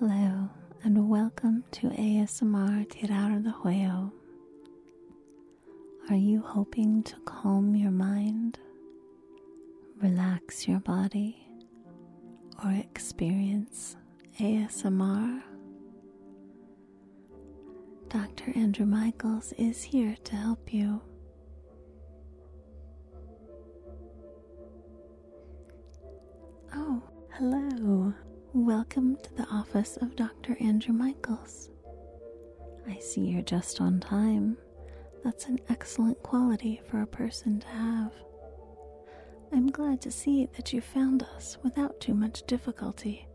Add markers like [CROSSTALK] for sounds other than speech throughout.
Hello, and welcome to ASMR TirarADeguello. Are you hoping to calm your mind, relax your body, or experience ASMR? Dr. Andrew Michaels is here to help you. Oh, hello. Welcome to the office of Dr. Andrew Michaels. I see you're just on time. That's an excellent quality for a person to have. I'm glad to see that you found us without too much difficulty.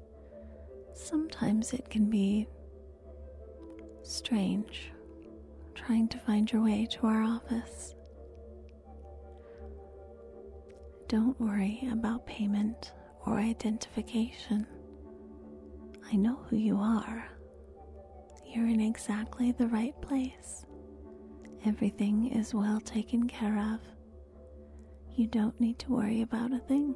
Sometimes it can be strange trying to find your way to our office. Don't worry about payment or identification. I know who you are. You're in exactly the right place. Everything is well taken care of. You don't need to worry about a thing.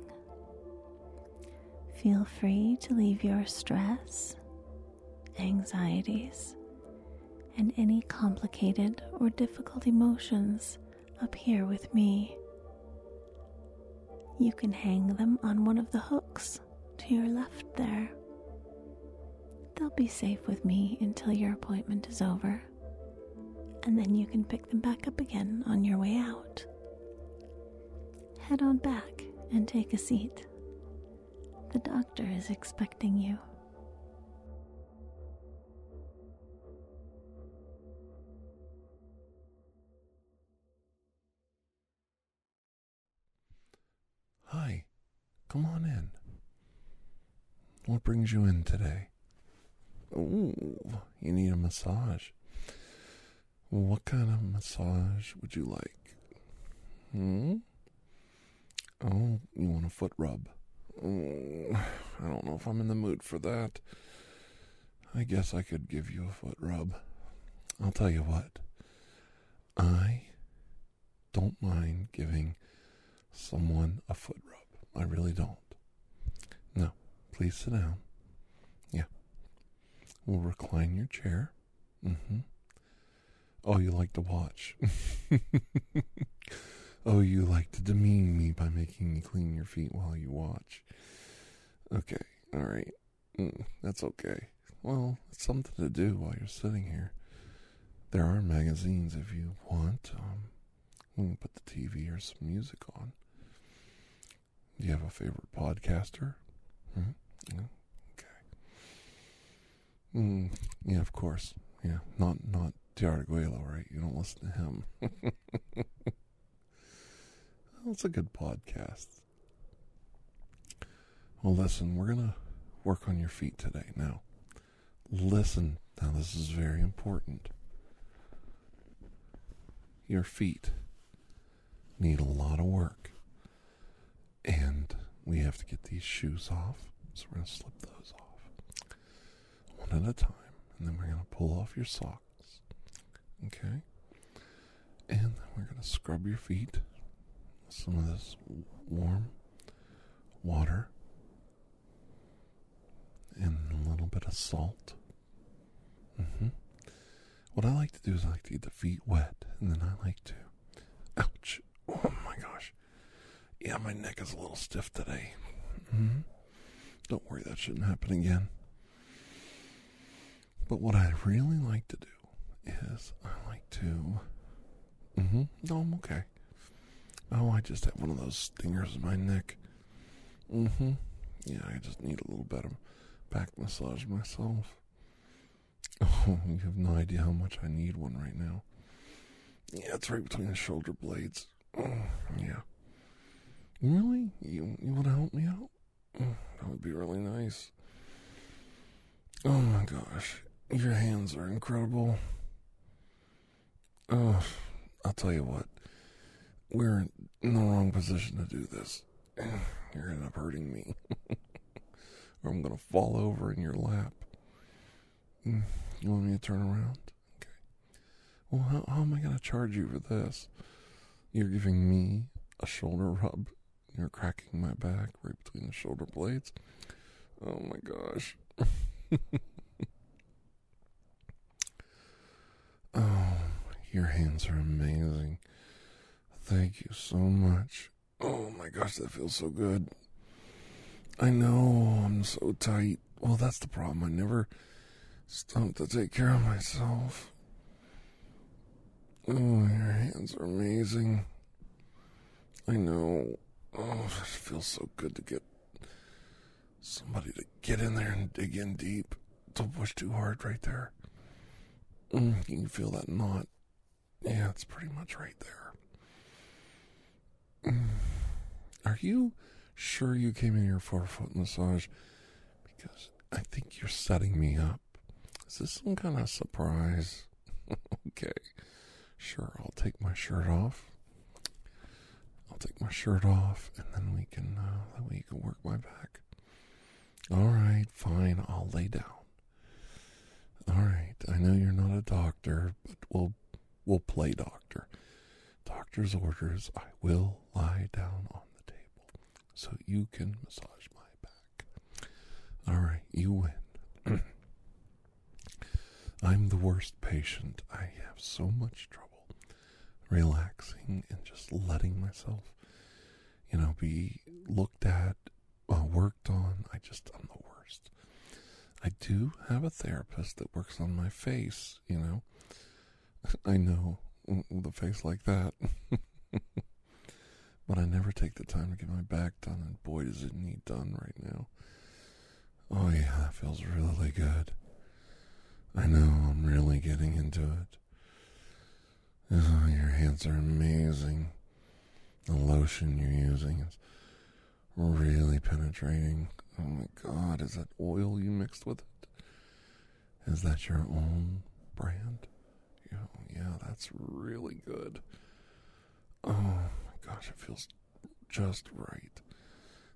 Feel free to leave your stress, anxieties, and any complicated or difficult emotions up here with me. You can hang them on one of the hooks to your left there. They'll be safe with me until your appointment is over, and then you can pick them back up again on your way out. Head on back and take a seat. The doctor is expecting you. Hi, come on in. What brings you in today? Ooh, you need a massage. What kind of massage would you like? Hmm? Oh, you want a foot rub? Oh, I don't know if I'm in the mood for that. I guess I could give you a foot rub. I'll tell you what. I don't mind giving someone a foot rub. I really don't. No, please sit down. We'll recline your chair. Mm-hmm. Oh, you like to watch. [LAUGHS] oh, you like to demean me by making me clean your feet while you watch. Okay, all right. Mm, that's okay. Well, it's something to do while you're sitting here. There are magazines if you want. Um, we can put the TV or some music on. Do you have a favorite podcaster? Hmm? Yeah. Mm, yeah, of course. Yeah, not not TirarADeguello, right? You don't listen to him. [LAUGHS] well, it's a good podcast. Well, listen, we're gonna work on your feet today. Now, listen. Now, this is very important. Your feet need a lot of work. And we have to get these shoes off. So we're to slip those off one at a time. And then we're going to pull off your socks. Okay? And then we're going to scrub your feet with some of this warm water and a little bit of salt. Mm-hmm. What I like to do is I like to get the feet wet, and then I like to. Ouch! Oh my gosh! Yeah, my neck is a little stiff today. Mm-hmm. Don't worry, that shouldn't happen again. But what I really like to do is I like to. Mm-hmm. No, I'm okay. Oh, I just have one of those stingers in my neck. Mm-hmm. Yeah, I just need a little bit of back massage myself. [LAUGHS] Oh, you have no idea how much I need one right now. Yeah, it's right between the shoulder blades. Oh, [CLEARS THROAT] yeah. Really? You you want to help me out? Oh, that would be really nice. Oh my gosh, your hands are incredible. Oh, I'll tell you what. We're in the wrong position to do this. [SIGHS] You're gonna end up hurting me, [LAUGHS] or I'm gonna fall over in your lap. Mm, you want me to turn around? Okay. Well, how, how am I gonna charge you for this? You're giving me a shoulder rub you're cracking my back right between the shoulder blades. Oh my gosh. [LAUGHS] your hands are amazing. Thank you so much. Oh my gosh, that feels so good. I know I'm so tight. Well, that's the problem. I never stop to take care of myself. Oh, your hands are amazing. I know. Oh, it feels so good to get somebody to get in there and dig in deep. Don't push too hard right there. Mm, you can feel that knot. Yeah, it's pretty much right there. Mm. Are you sure you came in here for a foot massage? Because I think you're setting me up. Is this some kind of surprise? [LAUGHS] okay. Sure, I'll take my shirt off. I'll take my shirt off, and then we can uh, we can work my back. All right, fine. I'll lay down. All right. I know you're not a doctor, but we'll we'll play doctor. Doctor's orders. I will lie down on the table so you can massage my back. All right, you win. [CLEARS THROAT] I'm the worst patient. I have so much trouble relaxing and just letting myself, you know, be looked at, uh, worked on. I just, I'm the worst. I do have a therapist that works on my face, you know. [LAUGHS] I know, with a face like that. [LAUGHS] but I never take the time to get my back done, and boy, does it need done right now. Oh, yeah, that feels really good. I know, I'm really getting into it. Oh, your hands are amazing. The lotion you're using is really penetrating. Oh my god, is that oil you mixed with it? Is that your own brand? Yeah, yeah, that's really good. Oh my gosh, it feels just right.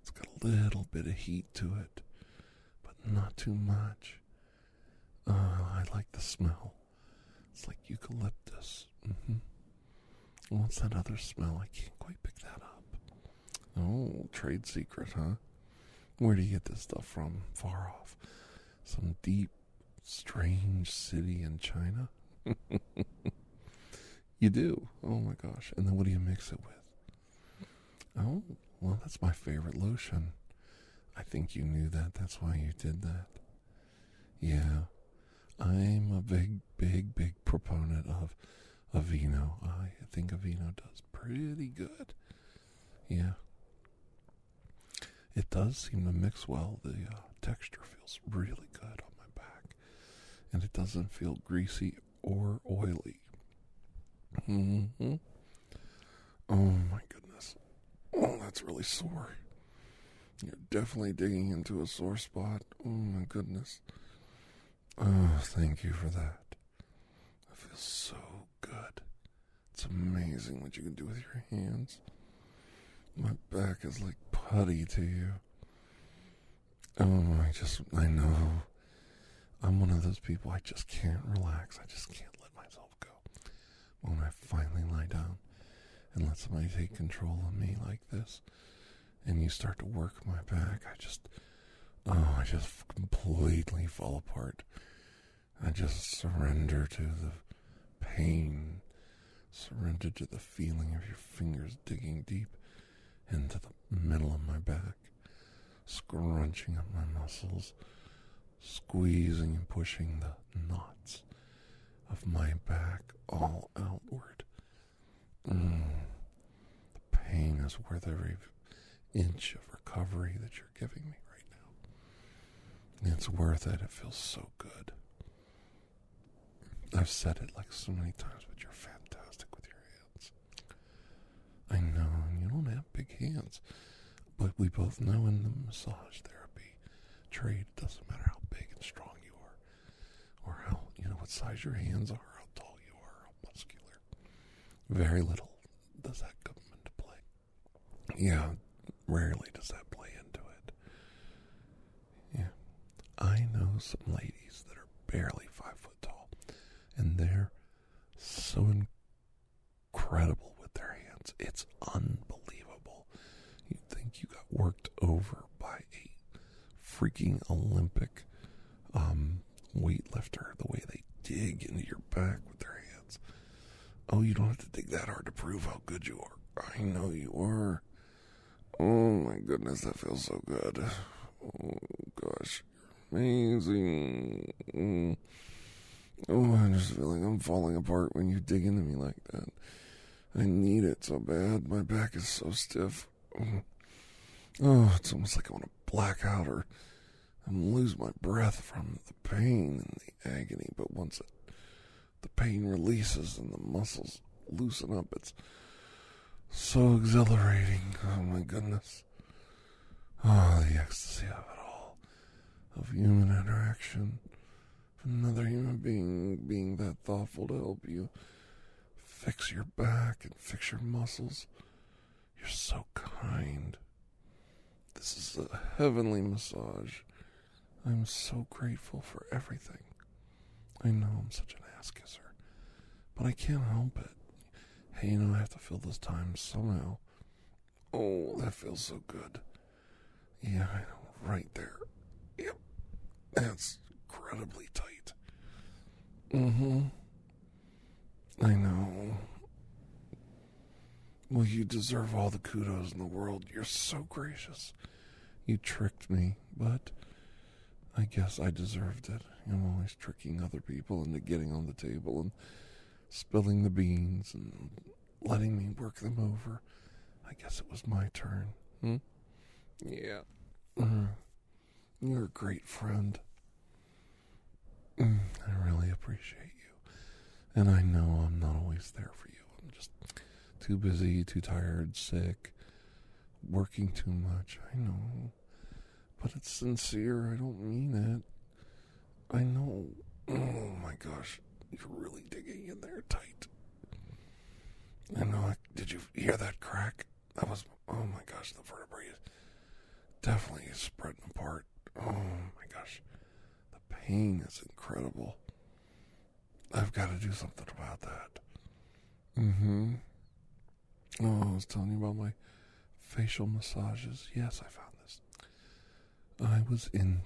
It's got a little bit of heat to it, but not too much. Oh, I like the smell. It's like eucalyptus. Mm-hmm. What's that other smell? I can't quite pick that up. Oh, trade secret, huh? Where do you get this stuff from? Far off. Some deep, strange city in China? [LAUGHS] you do? Oh my gosh. And then what do you mix it with? Oh, well, that's my favorite lotion. I think you knew that. That's why you did that. Yeah. I'm a big, big, big proponent of Aveeno. I think Aveeno does pretty good. Yeah. It does seem to mix well. The uh, texture feels really good on my back. And it doesn't feel greasy or oily. Mm-hmm. Oh my goodness. Oh, that's really sore. You're definitely digging into a sore spot. Oh my goodness. Oh, thank you for that. I feel so good. It's amazing what you can do with your hands. My back is like putty to you. Oh, I just, I know. I'm one of those people, I just can't relax. I just can't let myself go. When I finally lie down and let somebody take control of me like this, and you start to work my back, I just, oh, I just completely fall apart. I just surrender to the pain, surrender to the feeling of your fingers digging deep into the middle of my back, scrunching up my muscles, squeezing and pushing the knots of my back all outward. Mm. The pain is worth every inch of recovery that you're giving me right now. It's worth it. It feels so good. I've said it like so many times, but you're fantastic with your hands. I know you don't have big hands, but we both know in the massage therapy trade, it doesn't matter how big and strong you are, or how, you know, what size your hands are, how tall you are, how muscular. Very little does that come into play. Yeah, rarely does that play into it. Yeah. I know some ladies that are barely five foot tall, and they're so incredible with their hands. It's unbelievable. You'd think you got worked over by a freaking Olympic um, weightlifter, the way they dig into your back with their hands. Oh, you don't have to dig that hard to prove how good you are. I know you are. Oh my goodness, that feels so good. Oh gosh, amazing. Mm. Oh, I'm just feeling I'm falling apart when you dig into me like that. I need it so bad. My back is so stiff. Oh, it's almost like I want to black out or I'm lose my breath from the pain and the agony. But once it, the pain releases and the muscles loosen up, it's so exhilarating. Oh my goodness. Oh, the ecstasy of it all. Of human interaction. Another human being being that thoughtful to help you fix your back and fix your muscles. You're so kind. This is a heavenly massage. I'm so grateful for everything. I know I'm such an ass kisser, but I can't help it. Hey, you know, I have to fill this time somehow. Oh, that feels so good. Yeah, I know, right there. Yep, that's incredibly tight. Mm hmm. I know. Well, you deserve all the kudos in the world. You're so gracious. You tricked me, but I guess I deserved it. I'm always tricking other people into getting on the table and spilling the beans and letting me work them over. I guess it was my turn. Hmm? Yeah. Uh, you're a great friend. Mm, I really appreciate you. And I know I'm not always there for you. I'm just too busy, too tired, sick, working too much. I know. But it's sincere. I don't mean it. I know. [CLEARS THROAT] Oh my gosh. You're really digging in there tight. I know. Did you hear that crack? That was. Oh my gosh. The vertebrae is definitely spreading apart. Oh my gosh. The pain is incredible. I've got to do something about that. Mm hmm. Oh, I was telling you about my facial massages. Yes, I found. I was in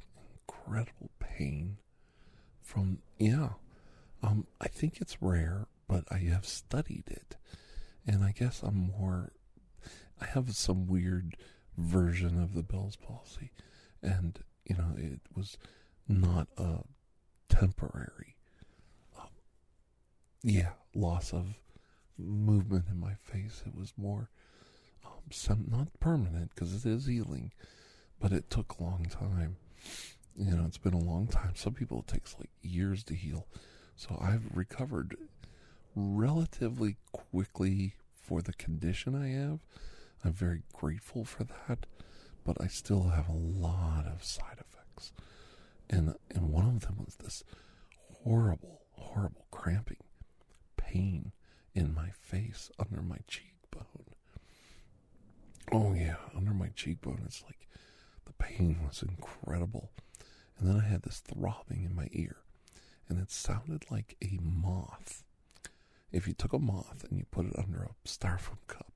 incredible pain from, yeah. Um, I think it's rare, but I have studied it. And I guess I'm more, I have some weird version of the Bell's palsy. And, you know, it was not a temporary, um, yeah, loss of movement in my face. It was more, um, some, not permanent because it is healing, but it took a long time. You know, it's been a long time. Some people it takes like years to heal. So I've recovered relatively quickly for the condition I have. I'm very grateful for that, but I still have a lot of side effects. And and one of them was this horrible, horrible cramping pain in my face under my cheekbone. Oh yeah, under my cheekbone it's like the pain was incredible. And then I had this throbbing in my ear, and it sounded like a moth. If you took a moth and you put it under a styrofoam cup,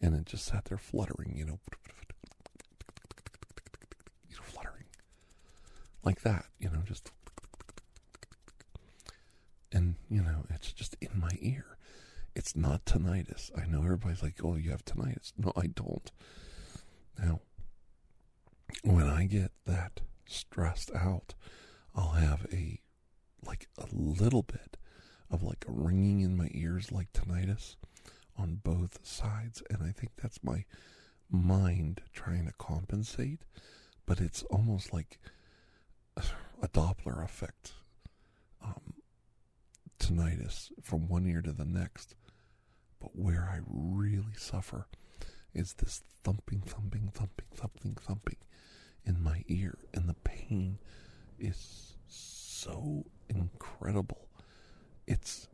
and it just sat there fluttering, you know, you know, fluttering like that, you know, just, and you know, it's just in my ear. It's not tinnitus. I know everybody's like, "Oh, you have tinnitus." No, I don't. Now, when I get that stressed out, I'll have a like a little bit of like a ringing in my ears like tinnitus on both sides and I think that's my mind trying to compensate, but it's almost like [SIGHS] a Doppler effect. Um, tinnitus from one ear to the next. But where I really suffer is this thumping, thumping, thumping, thumping, thumping in my ear, and the pain is so incredible. It's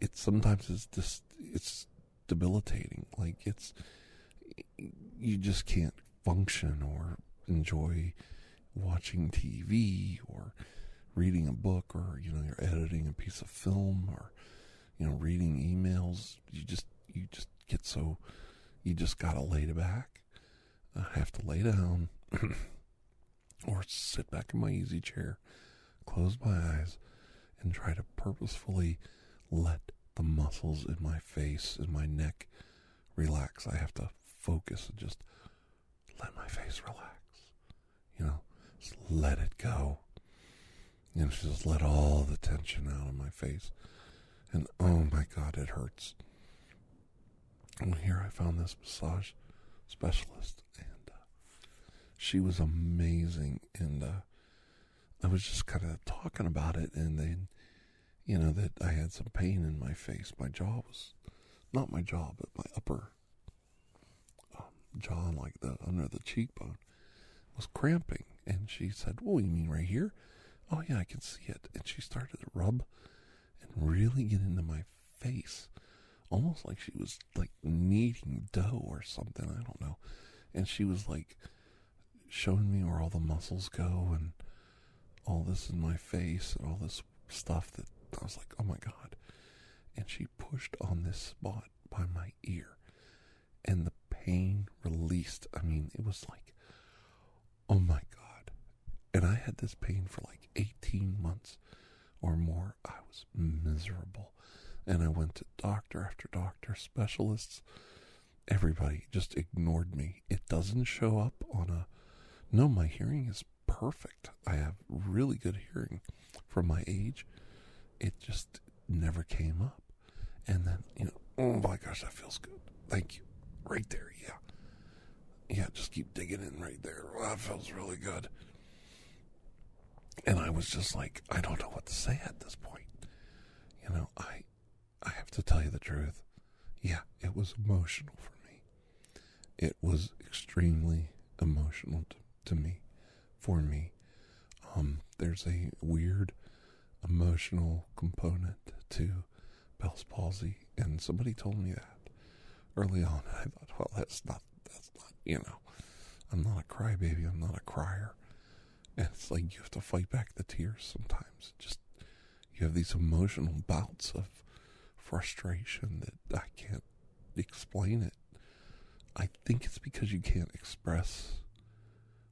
it sometimes is just it's debilitating. Like it's you just can't function or enjoy watching TV or reading a book or you know you're editing a piece of film or you know reading emails. You just you just get so you just gotta lay back. I have to lay down [CLEARS THROAT] or sit back in my easy chair, close my eyes, and try to purposefully let the muscles in my face and my neck relax. I have to focus and just let my face relax. You know, just let it go. And just let all the tension out of my face. And oh my God, it hurts. And here I found this massage specialist, she was amazing. And uh, I was just kind of talking about it, and then, you know, that I had some pain in my face. My jaw was not my jaw, but my upper um, jaw, like the under the cheekbone, was cramping. And she said, "Oh, you mean right here?" Oh yeah, I can see it. And she started to rub and really get into my face, almost like she was like kneading dough or something. I don't know. And she was like showing me where all the muscles go and all this in my face and all this stuff that I was like, oh my god. And she pushed on this spot by my ear, and the pain released. I mean, it was like, oh my god. And I had this pain for like 18 months or more. I was miserable. And I went to doctor after doctor, specialists. Everybody just ignored me. It doesn't show up on a. No, my hearing is perfect. I have really good hearing for my age. It just never came up. And then, you know, oh my gosh, that feels good. Thank you. Right there, yeah. Yeah, just keep digging in right there. Well, that feels really good. And I was just like, I don't know what to say at this point. You know, I I have to tell you the truth. Yeah, it was emotional for me. It was extremely emotional to, to me, for me. Um, there's a weird emotional component to Bell's palsy, and somebody told me that early on. I thought, well, that's not, that's not, you know, I'm not a crybaby. I'm not a crier. And it's like you have to fight back the tears sometimes. Just you have these emotional bouts of frustration that I can't explain it. I think it's because you can't express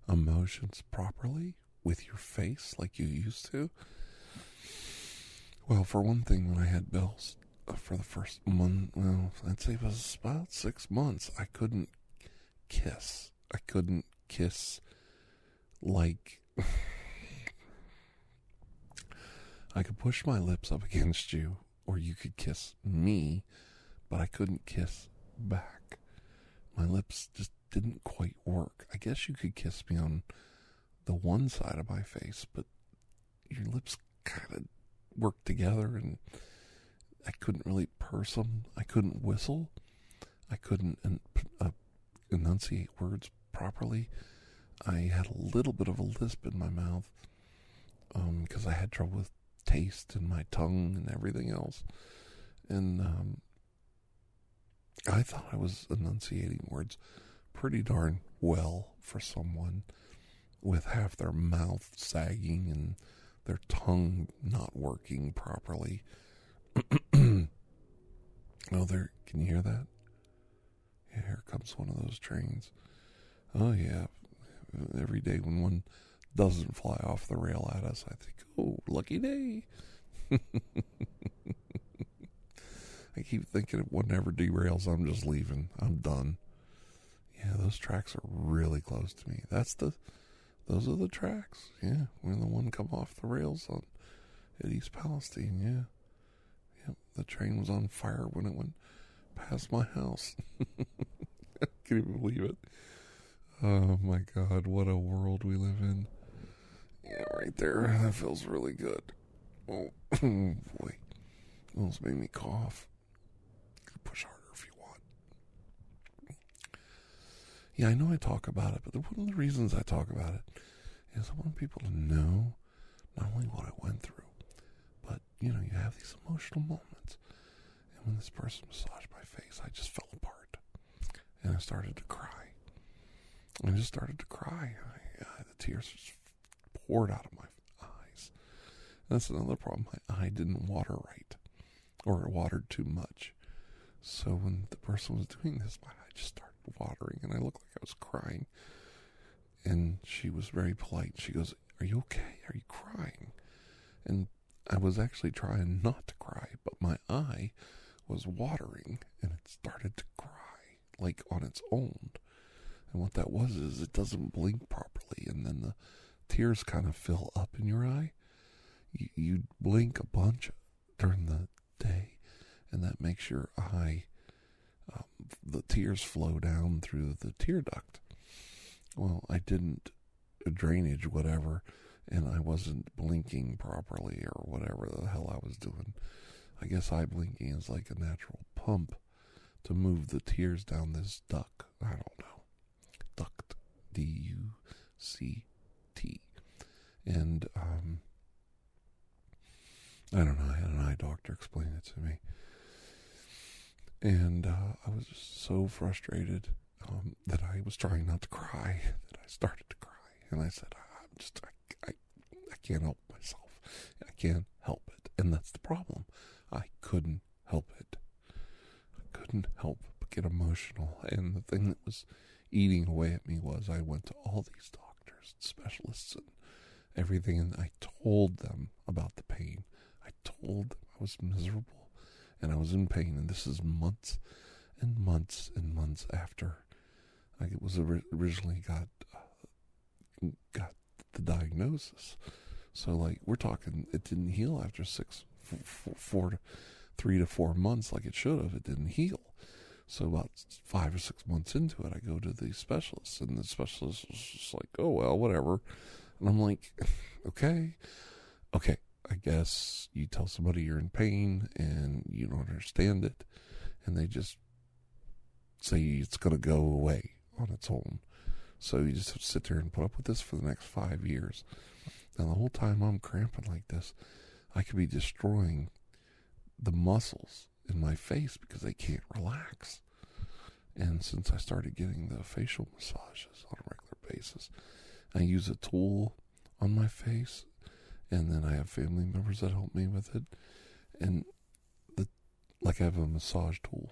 emotions properly with your face like you used to. Well, for one thing, when I had Bell's uh, for the first month, well, I'd say it was about six months, I couldn't kiss. I couldn't kiss like [LAUGHS] I could push my lips up against you, or you could kiss me, but I couldn't kiss back. My lips just didn't quite work. I guess you could kiss me on the one side of my face, but your lips kind of worked together, and I couldn't really purse them. I couldn't whistle. I couldn't uh, enunciate words properly. I had a little bit of a lisp in my mouth because um, I had trouble with taste in my tongue and everything else. And um, I thought I was enunciating words pretty darn well for someone with half their mouth sagging and their tongue not working properly. [CLEARS THROAT] oh, there, can you hear that? Yeah, here comes one of those trains. Oh, yeah, every day when one doesn't fly off the rail at us, I think, oh, lucky day. [LAUGHS] I keep thinking if one ever derails, I'm just leaving. I'm done. Yeah, those tracks are really close to me. That's the, those are the tracks. Yeah, when the one come off the rails on at East Palestine. Yeah, yep. The train was on fire when it went past my house. [LAUGHS] I can't even believe it. Oh my god, what a world we live in. Yeah, right there. That feels really good. Oh, [CLEARS THROAT] boy. Almost made me cough. Push harder if you want. Yeah, I know I talk about it, but one of the reasons I talk about it is I want people to know not only what I went through, but, you know, you have these emotional moments. And when this person massaged my face, I just fell apart. And I started to cry. I just started to cry. I, uh, the tears just poured out of my eyes. And that's another problem. My eye didn't water right, or it watered too much. So when the person was doing this, my eye just started watering, and I looked like I was crying. And she was very polite. She goes, "Are you okay? Are you crying?" And I was actually trying not to cry, but my eye was watering and it started to cry like on its own. And what that was is it doesn't blink properly, and then the tears kind of fill up in your eye. You, you blink a bunch during the day, and that makes your eye, the tears flow down through the tear duct. Well, I didn't drainage, whatever, and I wasn't blinking properly or whatever the hell I was doing. I guess eye blinking is like a natural pump to move the tears down this duct. I don't know. Duct. D U C T. And, um, I don't know. I had an eye doctor explain it to me. And uh, I was just so frustrated um, that I was trying not to cry that I started to cry. And I said, I'm just, I, I, I can't help myself. I can't help it. And that's the problem. I couldn't help it. I couldn't help but get emotional. And the thing that was eating away at me was I went to all these doctors and specialists and everything, and I told them about the pain. I told them I was miserable and I was in pain, and this is months and months and months after I was originally got uh, got the diagnosis. So like we're talking, it didn't heal after six, four, to three to four months like it should have. It didn't heal. So about five or six months into it, I go to the specialist, and the specialist was just like, "Oh well, whatever." And I'm like, "Okay, okay, I guess you tell somebody you're in pain and you don't understand it, and they just say it's going to go away on its own. So you just sit there and put up with this for the next five years. Now, the whole time I'm cramping like this, I could be destroying the muscles in my face because they can't relax. And since I started getting the facial massages on a regular basis, I use a tool on my face and then I have family members that help me with it, and the like I have a massage tool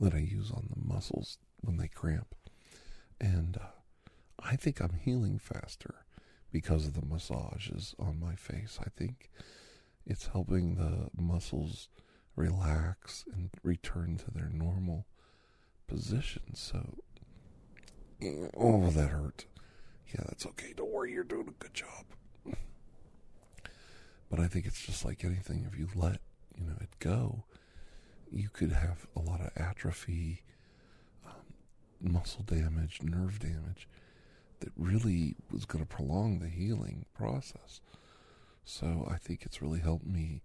that I use on the muscles when they cramp, and uh, I think I'm healing faster because of the massages on my face. I think it's helping the muscles relax and return to their normal position. So, oh, that hurt. Yeah, that's okay. Don't worry, you're doing a good job. But I think it's just like anything. If you let you know it go, you could have a lot of atrophy, um, muscle damage, nerve damage that really was going to prolong the healing process. So I think it's really helped me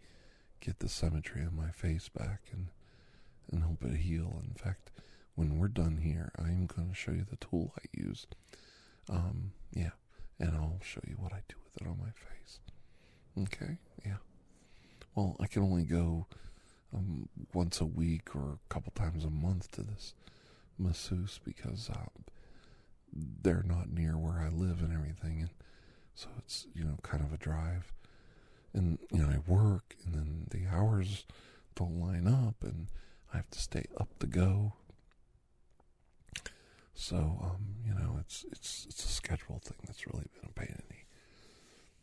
get the symmetry of my face back and and help it heal. In fact, when we're done here, I'm going to show you the tool I use. Um, yeah, and I'll show you what I do with it on my face. Okay, yeah. Well, I can only go um, once a week or a couple times a month to this masseuse because uh, they're not near where I live and everything, and so it's you know kind of a drive. And you know I work, and then the hours don't line up, and I have to stay up to go. So um, you know it's it's it's a schedule thing that's really been a pain in the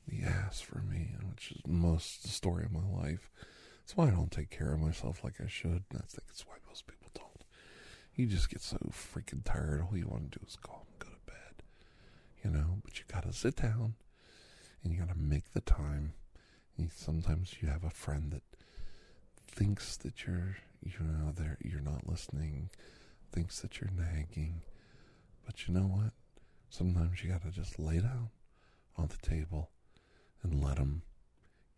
the ass for me, which is most the story of my life. That's why I don't take care of myself like I should. And I think that's why most people don't. You just get so freaking tired. All you want to do is go home, go to bed, you know. But you gotta sit down, and you gotta make the time. And sometimes you have a friend that thinks that you're, you know, there you're not listening, thinks that you're nagging. But you know what? Sometimes you gotta just lay down on the table and let them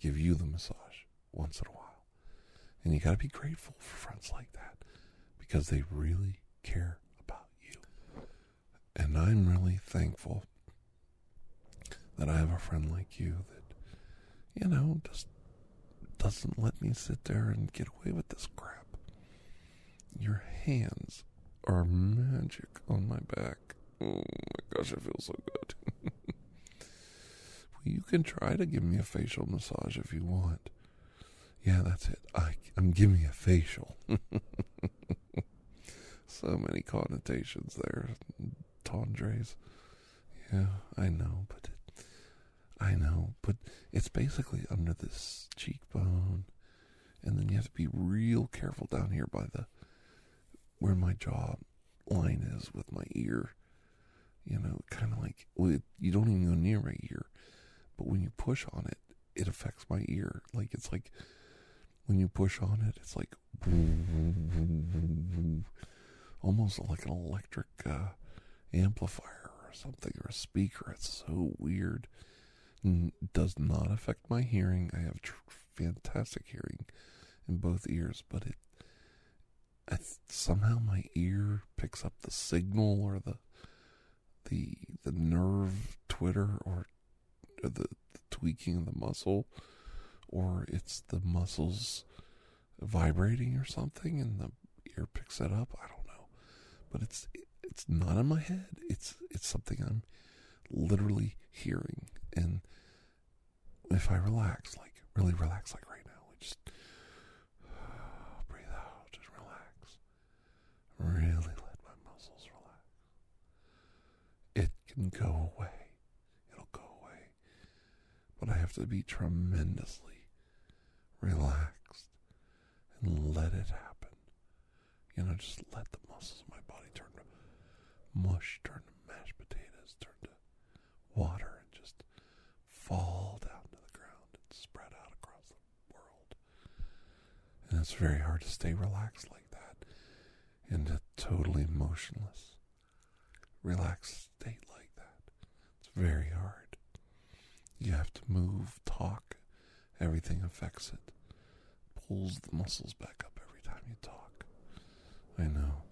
give you the massage once in a while. And you got to be grateful for friends like that because they really care about you. And I'm really thankful that I have a friend like you that, you know, just doesn't let me sit there and get away with this crap. Your hands are magic on my back. Oh my gosh, I feel so good. [LAUGHS] You can try to give me a facial massage if you want. Yeah, that's it. I, I'm giving you a facial. [LAUGHS] so many connotations there, tendres. Yeah, I know, but it, I know, but it's basically under this cheekbone, And then you have to be real careful down here by the where my jaw line is with my ear. You know, kind of like well, you don't even go near my ear, but when you push on it, it affects my ear. Like it's like when you push on it, it's like almost like an electric uh, amplifier or something or a speaker. It's so weird. does not affect my hearing. I have tr- fantastic hearing in both ears, but it th- somehow my ear picks up the signal or the the the nerve twitter or, or the, the tweaking of the muscle or it's the muscles vibrating or something and the ear picks it up i don't know. But it's it's not in my head. It's it's something i'm literally hearing. And if i relax like really relax like right now we just [SIGHS] breathe out and relax. Really let my muscles relax. It can go away but i have to be tremendously relaxed and let it happen. You know, just let the muscles of my body turn to mush, turn to mashed potatoes, turn to water, and just fall down to the ground and spread out across the world. And it's very hard to stay relaxed like that in a totally motionless, relaxed state like that. It's very hard. You have to move, talk, everything affects it pulls the muscles back up every time you talk. I know.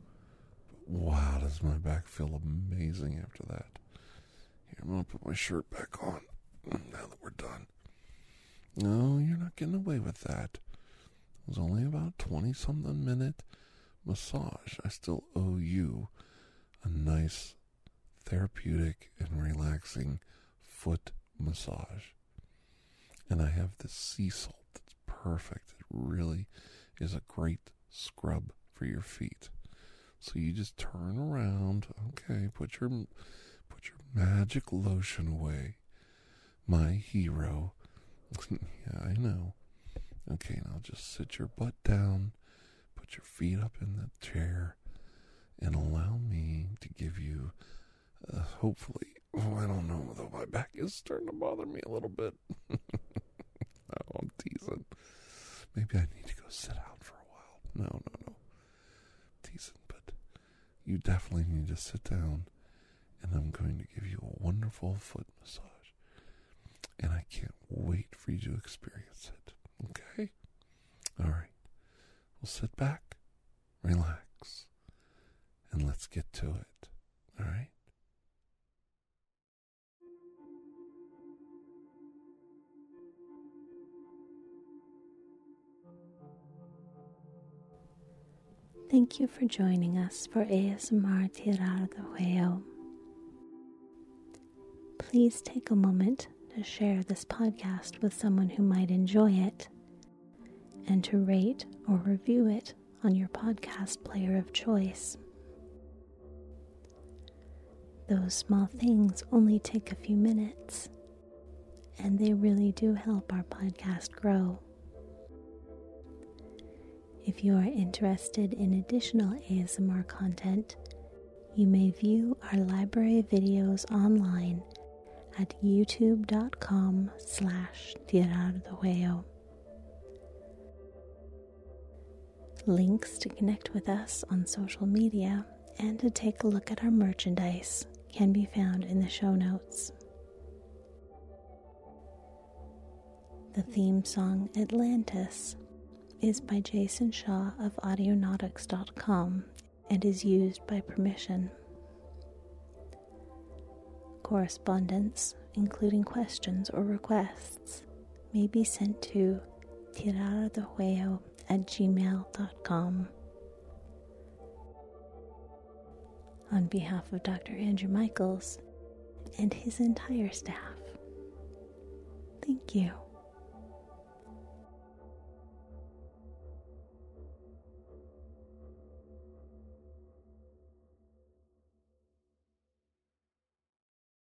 But wow, does my back feel amazing after that. Here, I'm going to put my shirt back on now that we're done. No, you're not getting away with that. It was only about 20 something minute massage. I still owe you a nice, therapeutic, and relaxing foot massage. And I have this sea salt that's perfect. It really is a great scrub for your feet. So you just turn around, okay, put your put your magic lotion away. My hero. [LAUGHS] yeah, I know. Okay, now just sit your butt down, put your feet up in the chair, and allow me to give you, uh, hopefully, oh, I don't know, though my back is starting to bother me a little bit. [LAUGHS] oh, I'm teasing. Maybe I need to go sit down for a while. No, no, no. Teasing, but you definitely need to sit down, and I'm going to give you a wonderful foot massage. And I can't wait for you to experience it. Okay? All right. We'll sit back, relax, and let's get to it. All right? Thank you for joining us for ASMR TirarADeguello. Please take a moment to share this podcast with someone who might enjoy it and to rate or review it on your podcast player of choice. Those small things only take a few minutes, and they really do help our podcast grow. If you are interested in additional ASMR content, you may view our library videos online at youtube.com slash Links to connect with us on social media and to take a look at our merchandise can be found in the show notes. The theme song Atlantis is by Jason Shaw of Audionautix.com and is used by permission. Correspondence, including questions or requests, may be sent to TirarADeguello at gmail.com. On behalf of Dr. Andrew Michaels and his entire staff, thank you.